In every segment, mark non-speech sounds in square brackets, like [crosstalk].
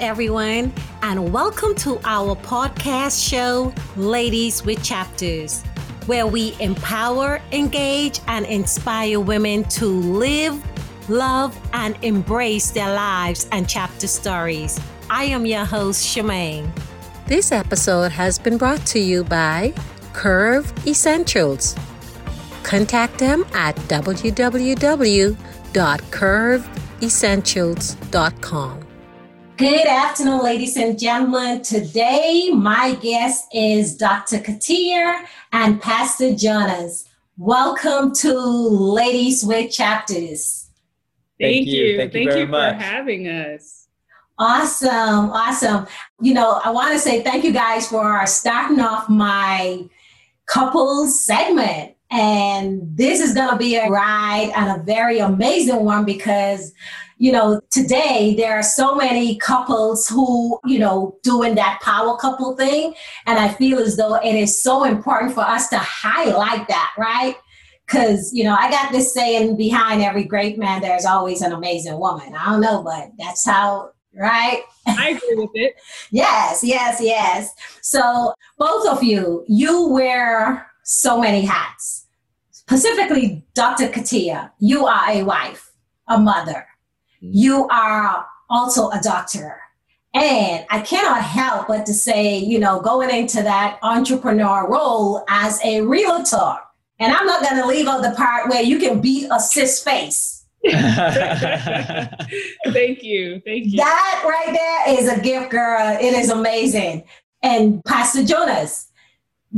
everyone, and welcome to our podcast show, Ladies with Chapters, where we empower, engage, and inspire women to live, love, and embrace their lives and chapter stories. I am your host, Shemaine. This episode has been brought to you by Curve Essentials. Contact them at www.curveessentials.com. Good afternoon, ladies and gentlemen. Today, my guest is Dr. Ketia and Pastor Jonas. Welcome to Ladies with Chapters. Thank, Thank you. you. Thank, Thank you, you for having us. Awesome. Awesome. You know, I want to say thank you guys for starting off my couples segment. And this is going to be a ride and a very amazing one because you know, today there are so many couples who, you know, doing that power couple thing. And I feel as though it is so important for us to highlight that, right? Because, you know, I got this saying behind every great man, there's always an amazing woman. I don't know, but that's how, right? I agree with it. [laughs] yes, yes, yes. So, both of you, you wear so many hats. Specifically, Dr. Ketia, you are a wife, a mother, Mm-hmm. you are also a doctor. And I cannot help but to say, you know, going into that entrepreneur role as a realtor. And I'm not going to leave out the part where you can beat a cis face. [laughs] Thank you. Thank you. That right there is a gift, girl. It is amazing. And Pastor Jonas,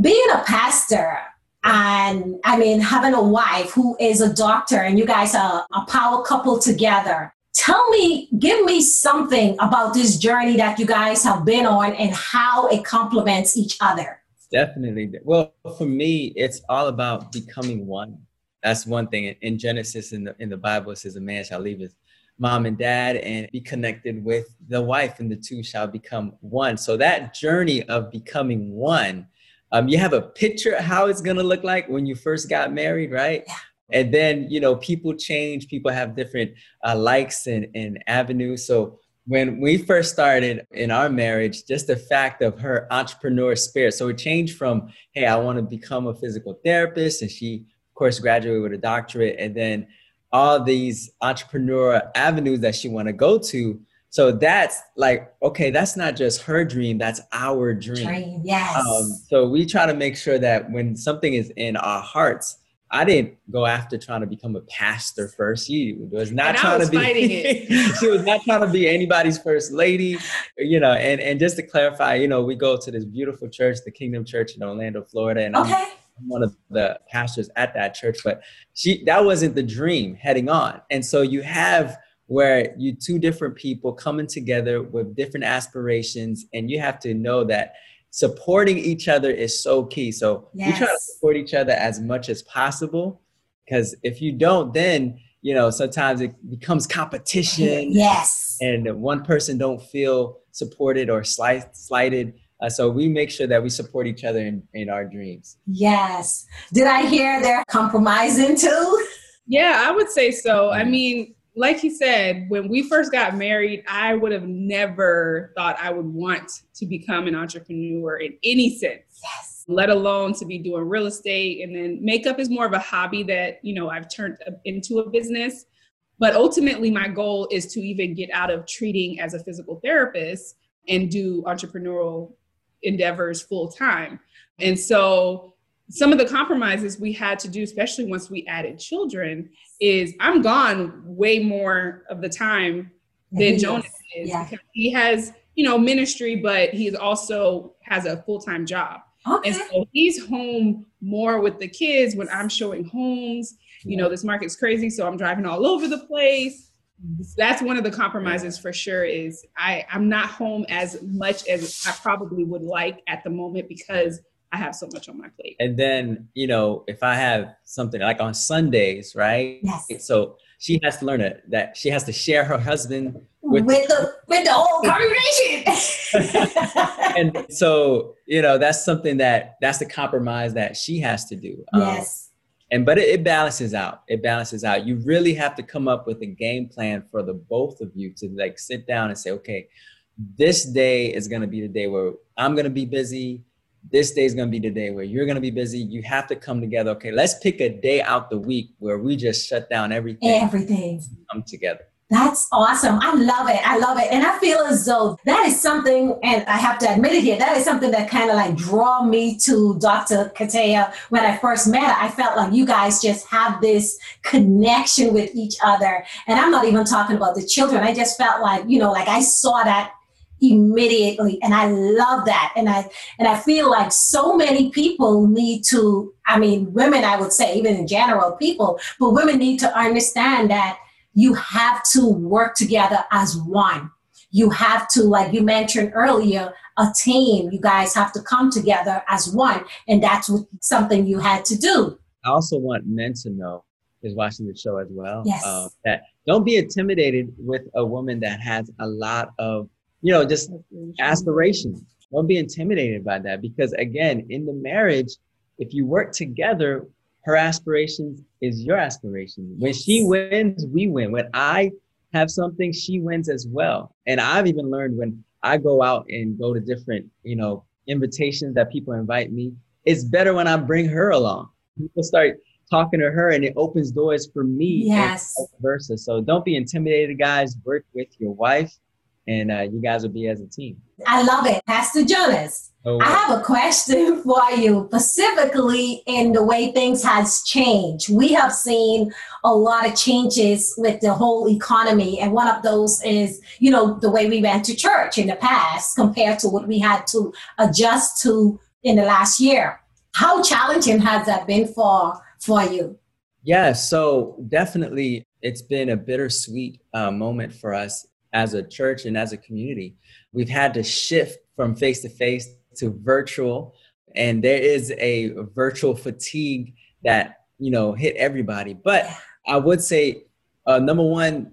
being a pastor, and I mean, having a wife who is a doctor, and you guys are a power couple together tell me, give me something about this journey that you guys have been on and how it complements each other. Definitely. Well, for me, it's all about becoming one. That's one thing. In Genesis, in the in the Bible, it says a man shall leave his mom and dad and be connected with the wife, and the two shall become one. So that journey of becoming one, um, you have a picture of how it's gonna look like when you first got married, right? And then you know people change people have different uh, likes and, and avenues. So when we first started in our marriage just the fact of her entrepreneur spirit. So it changed from hey i want to become a physical therapist and she of course graduated with a doctorate and then all these entrepreneur avenues that she want to go to. So that's like okay that's not just her dream that's our dream, dream yes. Um, so we try to make sure that when something is in our hearts I didn't go after trying to become a pastor first. She was not and trying was to be. [laughs] she was not trying to be anybody's first lady, you know. And and just to clarify, you know, we go to this beautiful church, the Kingdom Church in Orlando, Florida, and okay. I'm, I'm one of the pastors at that church. But she that wasn't the dream heading on, and so you have where you two different people coming together with different aspirations, and you have to know that supporting each other is so key. So yes. we try to support each other as much as possible because if you don't, then you know sometimes it becomes competition. Yes, and one person don't feel supported or slight, slighted. Uh, so we make sure that we support each other in, in our dreams. Yes. Did I hear they're compromising too? Yeah, I would say so. I mean, like you said, when we first got married, I would have never thought I would want to become an entrepreneur in any sense. Yes. Let alone to be doing real estate. And then makeup is more of a hobby that, you know, I've turned into a business. But ultimately, my goal is to even get out of treating as a physical therapist and do entrepreneurial endeavors full time. And so some of the compromises we had to do, especially once we added children, is I'm gone way more of the time than he Jonas is, is yeah. because he has, you know, ministry, but he also has a full time job. Okay. And so he's home more with the kids when I'm showing homes. You know, this market's crazy, so I'm driving all over the place. That's one of the compromises for sure. Is I I'm not home as much as I probably would like at the moment because I have so much on my plate. And then, you know, if I have something like on Sundays, right? Yes. So she has to learn it, that she has to share her husband with, with the with the whole [laughs] congregation. [laughs] and so, you know, that's something that that's the compromise that she has to do. Um, yes. and but it, it balances out. It balances out. You really have to come up with a game plan for the both of you to like sit down and say, okay, this day is going to be the day where I'm going to be busy. This day is going to be the day where you're going to be busy. You have to come together. Okay, let's pick a day out the week where we just shut down everything. Everything. Come together. That's awesome. I love it. I love it. And I feel as though that is something, and I have to admit it here, that is something that kind of like draw me to Dr. Ketia. When I first met her, I felt like you guys just have this connection with each other. And I'm not even talking about the children. I just felt like, you know, like I saw that immediately and i love that and i and i feel like so many people need to i mean women i would say even in general people but women need to understand that you have to work together as one. You have to, like you mentioned earlier, a team. You guys have to come together as one. And that's what, something you had to do. I also want men to know, is watching the show as well, yes. Uh, that don't be intimidated with a woman that has a lot of, you know, just aspirations. Don't be intimidated by that because, again, in the marriage, if you work together, her aspirations is your aspiration. When she wins, we win. When I have something, she wins as well. And I've even learned when I go out and go to different, you know, invitations that people invite me, it's better when I bring her along. People start talking to her and it opens doors for me yes. and vice versa. So don't be intimidated, guys. Work with your wife and uh, you guys will be as a team. I love it. Pastor Jonas, oh, I have a question [laughs] for you, specifically in the way things has changed. We have seen a lot of changes with the whole economy, and one of those is, you know, the way we went to church in the past compared to what we had to adjust to in the last year. How challenging has that been for for you? Yeah, so definitely it's been a bittersweet uh, moment for us as a church and as a community. We've had to shift from face to face to virtual, and there is a virtual fatigue that you know hit everybody. But I would say, uh, number one,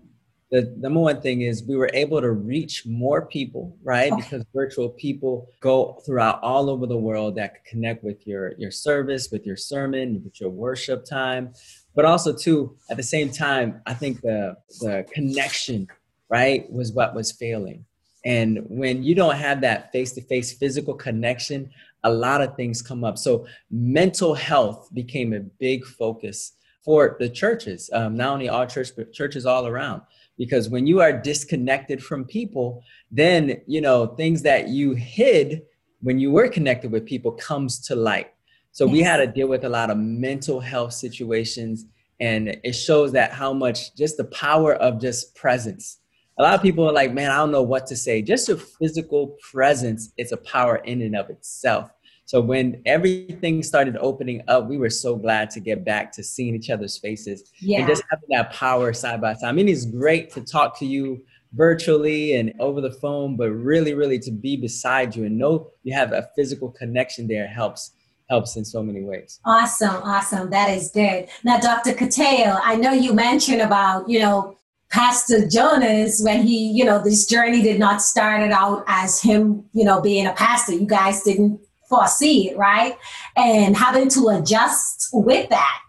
the number one thing is we were able to reach more people, right? Okay. Because virtual people go throughout all over the world that could connect with your your service, with your sermon, with your worship time, but also too at the same time, I think the the connection right, was what was failing. And when you don't have that face to face physical connection, a lot of things come up. So, mental health became a big focus for the churches, um, not only our church, but churches all around. Because when you are disconnected from people, then, you know, things that you hid when you were connected with people comes to light. So, we had to deal with a lot of mental health situations. And it shows that how much just the power of just presence a lot of people are like, man, I don't know what to say. Just a physical presence, it's a power in and of itself. So when everything started opening up, we were so glad to get back to seeing each other's faces yeah. and just having that power side by side. I mean, it's great to talk to you virtually and over the phone, but really, really to be beside you and know you have a physical connection there helps helps in so many ways. Awesome, awesome. That is good. Now, Dr. Ketia, I know you mentioned about, you know, Pastor Jonas, when he, you know, this journey did not start it out as him, you know, being a pastor. You guys didn't foresee it, right? And having to adjust with that,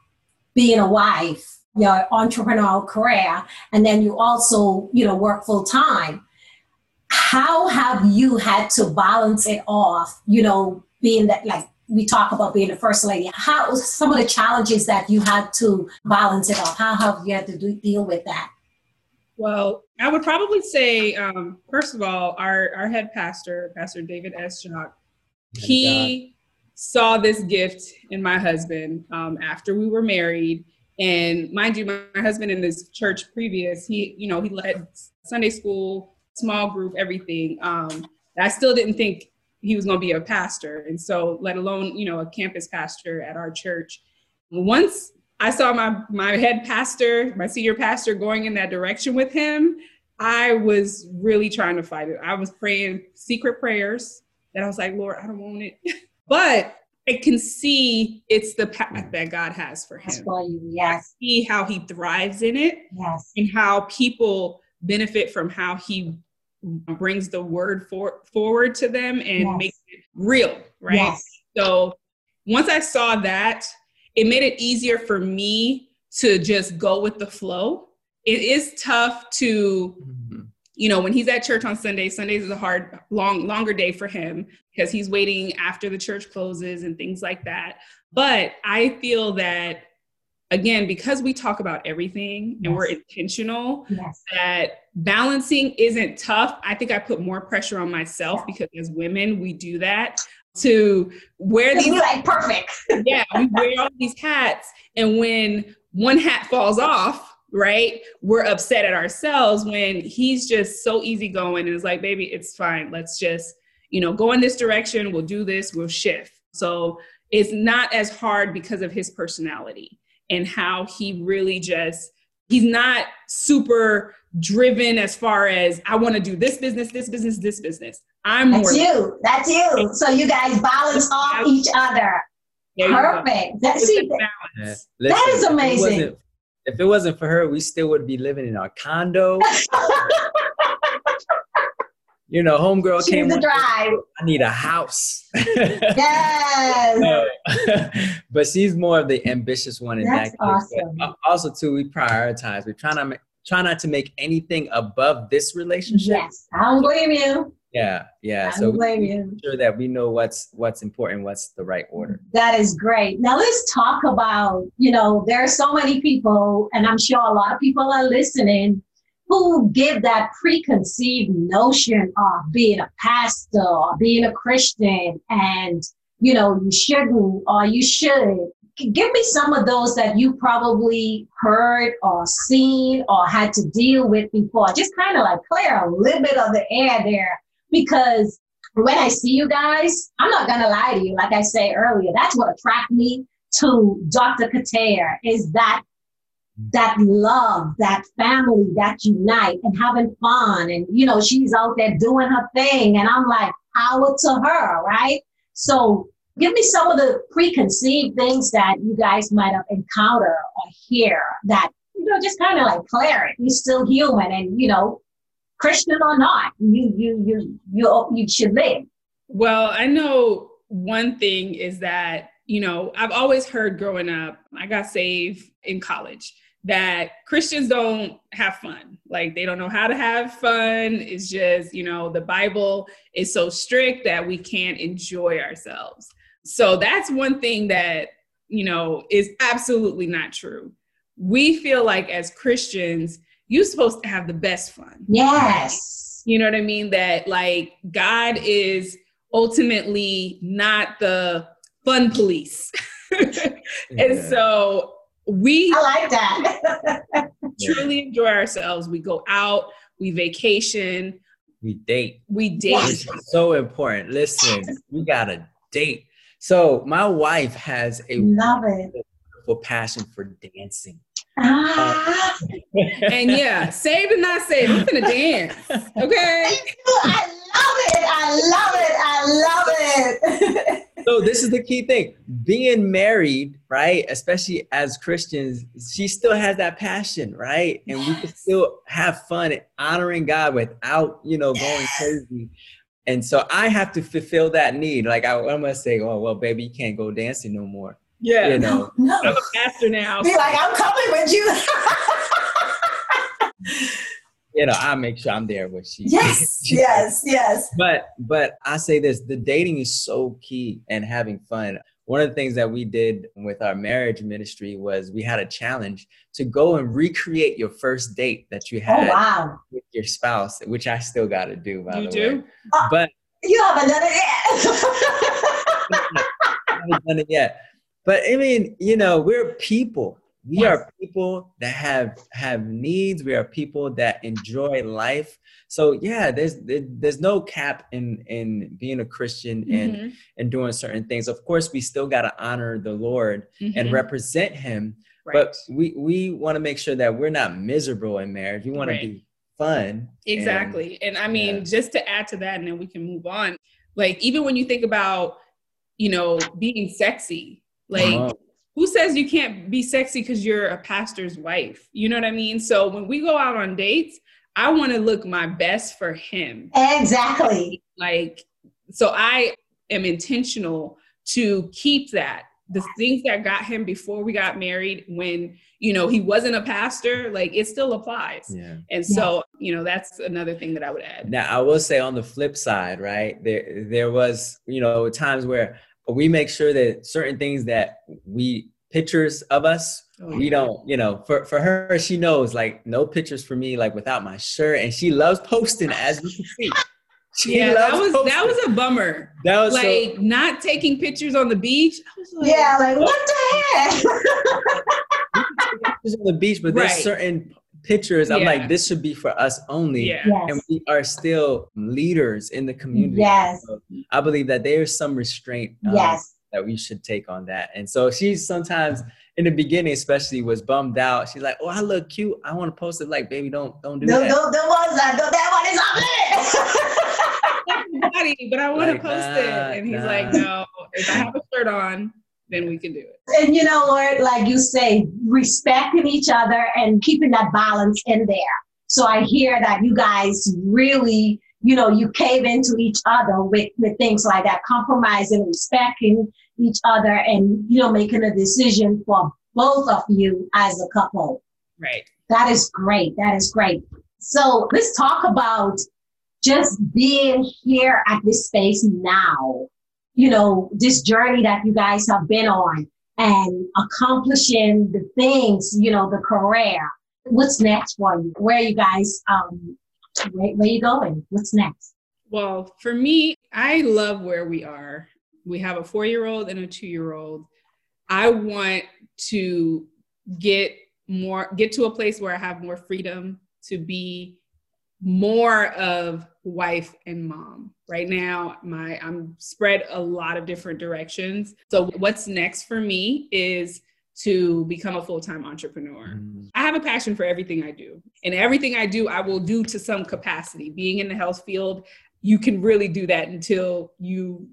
being a wife, your entrepreneurial career, and then you also, you know, work full time. How have you had to balance it off, you know, being that like we talk about being the first lady. How some of the challenges that you had to balance it off? How have you had to do, deal with that? Well, I would probably say, um, first of all, our, our head pastor, Pastor David S. Jock, he saw this gift in my husband um, after we were married. And mind you, my, my husband in this church previous, he, you know, he led Sunday school, small group, everything. Um, I still didn't think he was going to be a pastor. And so, let alone, you know, a campus pastor at our church. Once I saw my my head pastor, my senior pastor going in that direction with him. I was really trying to fight it. I was praying secret prayers that I was like, Lord, I don't want it. [laughs] but I can see it's the path that God has for him. That's why you, yes. I see how he thrives in it. Yes. And how people benefit from how he brings the word for, forward to them and yes. makes it real, right? Yes. So once I saw that, it made it easier for me to just go with the flow. It is tough to mm-hmm. you know, when he's at church on Sundays, Sundays is a hard, long, longer day for him because he's waiting after the church closes and things like that. But I feel that again, because we talk about everything and we're intentional, yes. that balancing isn't tough. I think I put more pressure on myself because as women, we do that to wear these like perfect. [laughs] yeah, we wear all these hats, and when one hat falls off, right, we're upset at ourselves when he's just so easygoing and is like, baby, it's fine. Let's just, you know, go in this direction. We'll do this. We'll shift. So it's not as hard because of his personality and how he really just he's not super driven as far as I want to do this business, this business, this business. I'm That's more you. That's you. So you guys balance off each other. Perfect. That, see, Yeah. that is If it, amazing. if it wasn't for her, we still would be living in our condo. [laughs] you know, homegirl She's came. the drive. I need a house. [laughs] Yes. No. [laughs] but she's more of the ambitious one in That's that case. Awesome. al- also, too, we prioritize. We try not try not to make anything above this relationship. Yes. I don't blame you. Yeah, yeah. I So blame you. sure that we know what's what's important, what's the right order. That is great. Now let's talk about, you know, there are so many people, and I'm sure a lot of people are listening, who give that preconceived notion of being a pastor or being a Christian and, you know, you shouldn't or you should. Give me some of those that you probably heard or seen or had to deal with before. Just kind of like clear a little bit of the air there because when I see you guys, I'm not gonna lie to you. Like I say earlier, that's what attracted me to Dr. Ketia is that that love, that family, that unite and having fun. And you know, she's out there doing her thing. And I'm like, power to her, right? So give me some of the preconceived things that you guys might have encountered or hear that, you know, just kind of like it. You're still human and you know, Christian or not, you you you you you should live. Well, I know one thing is that, you know, I've always heard growing up, I got saved in college, that Christians don't have fun. Like they don't know how to have fun. It's just, you know, the Bible is so strict that we can't enjoy ourselves. So that's one thing that, you know, is absolutely not true. We feel like as Christians, you're supposed to have the best fun. Yes. You know what I mean? That like God is ultimately not the fun police. [laughs] and so we I like that. [laughs] truly enjoy ourselves. We go out, we vacation, we date. we date. Yes. So important. Listen, we gotta date. So my wife has a Love it. wonderful passion for dancing. Ah, And yeah, save and not save. I'm gonna dance. [laughs] Okay. I love it. I love it. I love it. [laughs] So this is the key thing. Being married, right? Especially as Christians, she still has that passion, right? And we can still have fun honoring God without, you know, going crazy. And so I have to fulfill that need. Like I, I'm gonna say, oh well, baby, you can't go dancing no more. Yeah. You know, [laughs] no. I'm a pastor now. Be like, I'm coming with you. [laughs] you know, I make sure I'm there with she. yes, [laughs] yes, yes. But but I say this: the dating is so key and having fun. One of the things that we did with our marriage ministry was we had a challenge to go and recreate your first date that you Oh, had wow. with your spouse, which I still got to do. By You the do? way, uh, but You haven't done it yet. [laughs] I haven't done it yet. But I mean, you know, we're people. We are people that have have needs. We are people that enjoy life. So yeah, there's there's no cap in in being a Christian and Mhm, and doing certain things. Of course, we still got to honor the Lord and mhm. represent Him. Right. But we we want to make sure that we're not miserable in marriage. We want Right. to be fun. Exactly. And, I mean, yeah. just to add to that, and then we can move on. Like, even when you think about, you know, being sexy, like, on. Who says you can't be sexy because you're a pastor's wife? You know what I mean? So when we go out on dates, I want to look my best for him. exactly. Like, so I am intentional to keep that the things that got him before we got married when you know he wasn't a pastor like it still applies Yeah. and so you know that's another thing that i would add Now I will say on the flip side, right? There there was, you know, times where we make sure that certain things that we pictures of us, Oh, we don't, you know, for for her, she knows like no pictures for me like without my shirt, and she loves posting as you can see. She yeah that loves was that was a bummer that was so- like not taking pictures on the beach I was like, Yeah, like what the heck? [laughs] pictures on the beach, but there's Right. certain pictures. I'm like, this should be for us only. yeah And we are still leaders in the community. Yes. So I believe that there's some restraint um, Yes. that we should take on that. And so she's sometimes in the beginning, especially, was bummed out. She's like, "Oh, I look cute. I want to post it." Like, baby, don't don't do No, that. no, there was that. No, that one is on body, [laughs] but I want to Like, post nah, it. And he's nah. like, no, if I have a shirt on, then we can do it. it. and you know what? Like you say, respecting each other and keeping that balance in there. So I hear that you guys really, you know, you cave into each other with, with things like that, compromising, respecting each other, and you know, making a decision for both of you as a couple. Right. That is great. That is great. So let's talk about just being here at this space now. You know, this journey that you guys have been on and accomplishing the things, you know, the career. What's next for you? Where are you guys, um, where, where you going? What's next? Well, for me, I love where we are. We have a four year old and a two year old. I want to get more, get to a place where I have more freedom to be more of wife and mom. Right now, my I'm spread a lot of different directions. So what's next for me is to become a full-time entrepreneur. Mm, I have a passion for everything I do. And everything I do, I will do to some capacity. Being in the health field, you can really do that until you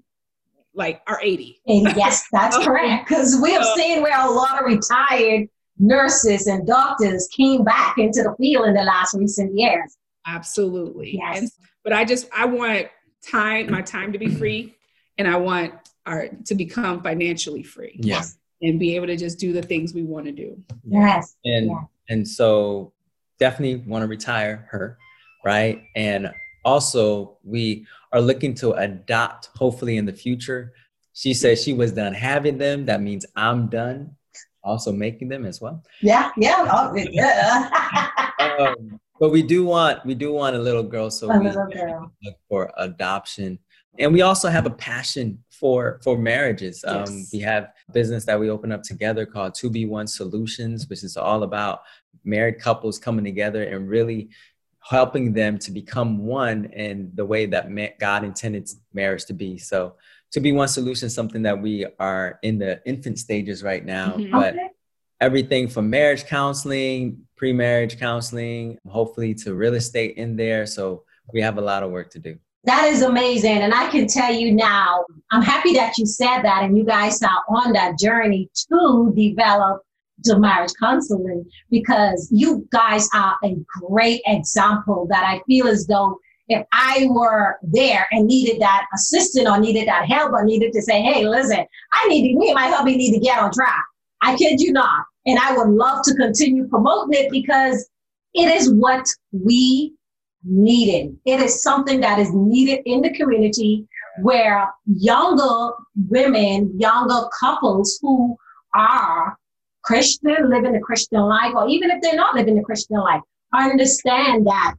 like are 80. And yes, that's [laughs] correct. Because we have seen where a lot of retired nurses and doctors came back into the field in the last recent years. Absolutely. Yes. And, but I just I want time, my time to be free, and I want our to become financially free Yeah. and be able to just do the things we want to do. Yes. And Yeah. and so definitely want to retire her, right? And also we are looking to adopt hopefully in the future. She says she was done having them. That means I'm done also making them as well. Yeah. Yeah. Oh, yeah. [laughs] Um, but we do want we do want a little girl, so A we girl. look for adoption. And we also have a passion for for marriages. Um, we have a business that we open up together called Two B One Solutions, which is all about married couples coming together and really helping them to become one in the way that God intended marriage to be. So, To Be One Solution something that we are in the infant stages right now, Mhm. but Okay. Everything from marriage counseling, pre-marriage counseling, hopefully to real estate in there. So we have a lot of work to do. That is amazing. And I can tell you now, I'm happy that you said that and you guys are on that journey to develop the marriage counseling because you guys are a great example that I feel as though if I were there and needed that assistant or needed that help or needed to say, hey, listen, I need me and my hubby need to get on track. I kid you not. And I would love to continue promoting it because it is what we needed. It is something that is needed in the community where younger women, younger couples who are Christian, living a Christian life, or even if they're not living a Christian life, understand that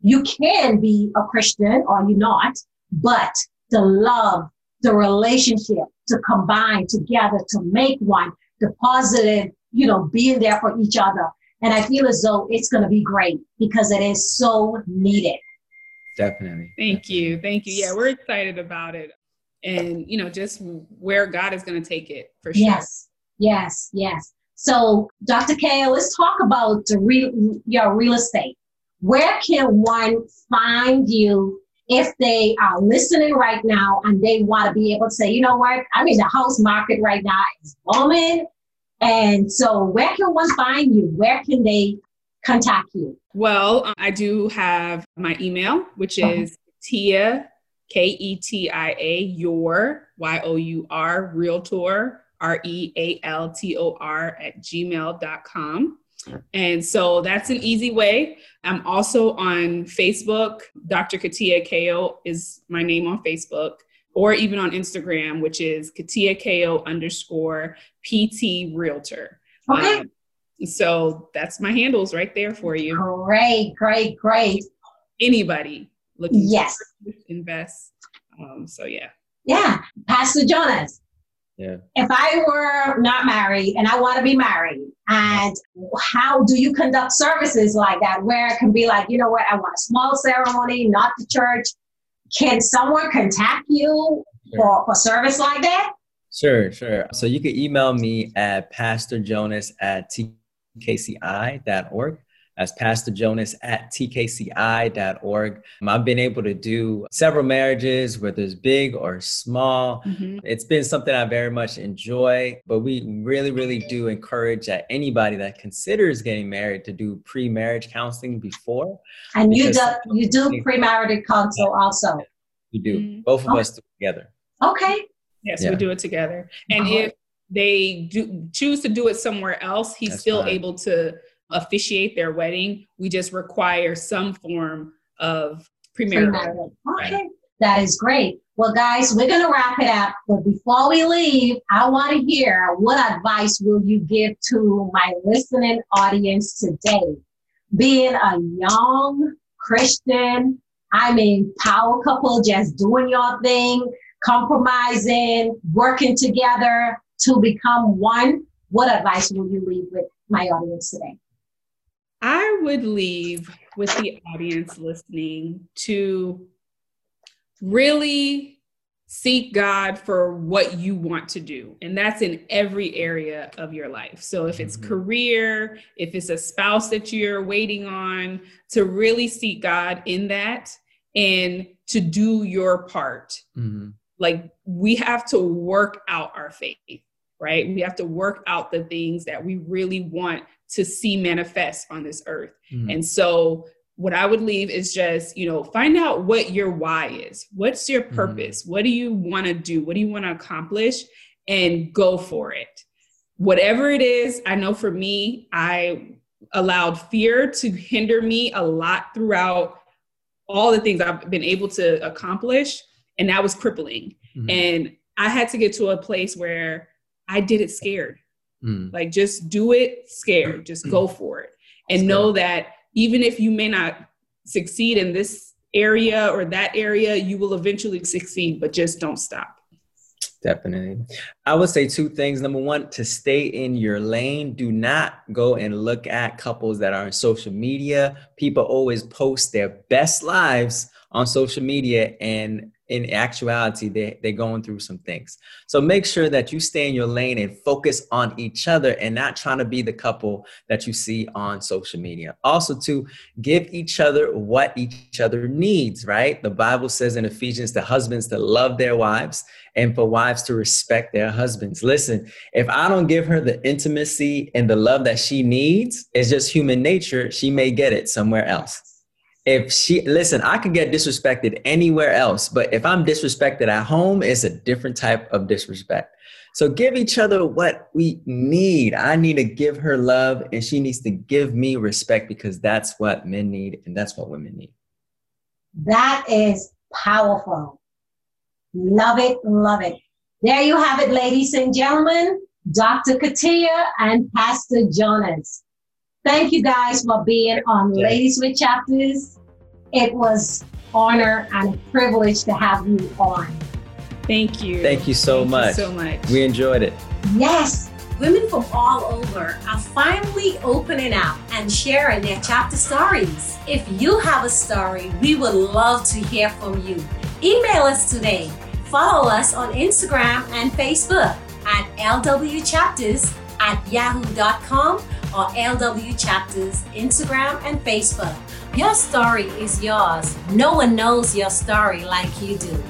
you can be a Christian or you're not, but the love, the relationship to combine together to make one, the positive, you know, being there for each other. And I feel as though it's going to be great because it is so needed. Definitely. Thank you. Thank you. Yeah, we're excited about it. And, you know, just where God is going to take it for sure. Yes, yes, yes. So, Dr. Ketia, let's talk about the real, your real estate. Where can one find you if they are listening right now and they want to be able to say, you know what, I mean, the house market right now is booming. And so, where can one find you? Where can they contact you? Well, um, I do have my email, which Uh-huh. is Tia, K E T I A, your, Y O U R, realtor R E A L T O R, at gmail.com. And so that's an easy way. I'm also on Facebook. Dr. Ketia Ko is my name on Facebook, or even on Instagram, which is Ketia Ko underscore PT Realtor. Okay. Um, so that's my handles right there for you. Great, great, great. Anybody looking Yes. to invest. Um, so yeah. Yeah. Pastor Jonas. Yeah. If I were not married and I want to be married, and how do you conduct services like that where it can be like, you know what, I want a small ceremony, not the church. Can someone contact you Sure. for, for service like that? Sure, sure. So you can email me at pastorjonas at tkci.org. That's Pastor Jonas at tkci.org. I've been able to do several marriages, whether it's big or small. Mhm. It's been something I very much enjoy, but we really, really do encourage that anybody that considers getting married to do pre-marriage counseling before. And you do you do premarital counsel also. We do. Mhm. Both of Okay. us together. Okay. Yes, Yeah. we do it together. And Uh-huh. if they do choose to do it somewhere else, he's That's still fine. able to officiate their wedding. We just require some form of premarital. Okay. That is great. Well, guys, we're going to wrap it up. But before we leave, I want to hear what advice will you give to my listening audience today? Being a young Christian, I mean, power couple, just doing your thing, compromising, working together to become one. What advice will you leave with my audience today? I would leave with the audience listening to really seek God for what you want to do. And that's in every area of your life. So if it's Mhm. career, if it's a spouse that you're waiting on, to really seek God in that and to do your part. Mhm. Like we have to work out our faith, right? We have to work out the things that we really want to see manifest on this earth. Mhm. And so what I would leave is just, you know, find out what your why is. What's your Mhm. purpose? What do you want to do? What do you want to accomplish? And go for it. Whatever it is, I know for me, I allowed fear to hinder me a lot throughout all the things I've been able to accomplish. And that was crippling. Mhm. And I had to get to a place where I did it scared. Mhm. Like just do it scared, [clears throat] just go for it. And know that even if you may not succeed in this area or that area, you will eventually succeed, but just don't stop. Definitely. I would say two things. Number one, to stay in your lane. Do not go and look at couples that are on social media. People always post their best lives on social media, and in actuality, they, they're going through some things. So make sure that you stay in your lane and focus on each other and not trying to be the couple that you see on social media. Also, to give each other what each other needs, right? The Bible says in Ephesians, the husbands to love their wives and for wives to respect their husbands. Listen, if I don't give her the intimacy and the love that she needs, it's just human nature. She may get it somewhere else. If she, listen, I could get disrespected anywhere else, but if I'm disrespected at home, it's a different type of disrespect. So give each other what we need. I need to give her love, and she needs to give me respect because that's what men need and that's what women need. That is powerful. Love it, love it. There you have it, ladies and gentlemen. Dr. Ketia and Pastor Jonas. Thank you guys for being on Yeah. Ladies with Chapters. It was honor and a privilege to have you on. Thank you. Thank you so Thank much. You so much. We enjoyed it. Yes, Women from all over are finally opening up and sharing their chapter stories. If you have a story, we would love to hear from you. Email us today. Follow us on Instagram and Facebook at lwchapters at yahoo.com or lwchapters Instagram and Facebook. Your story is yours. No one knows your story like you do.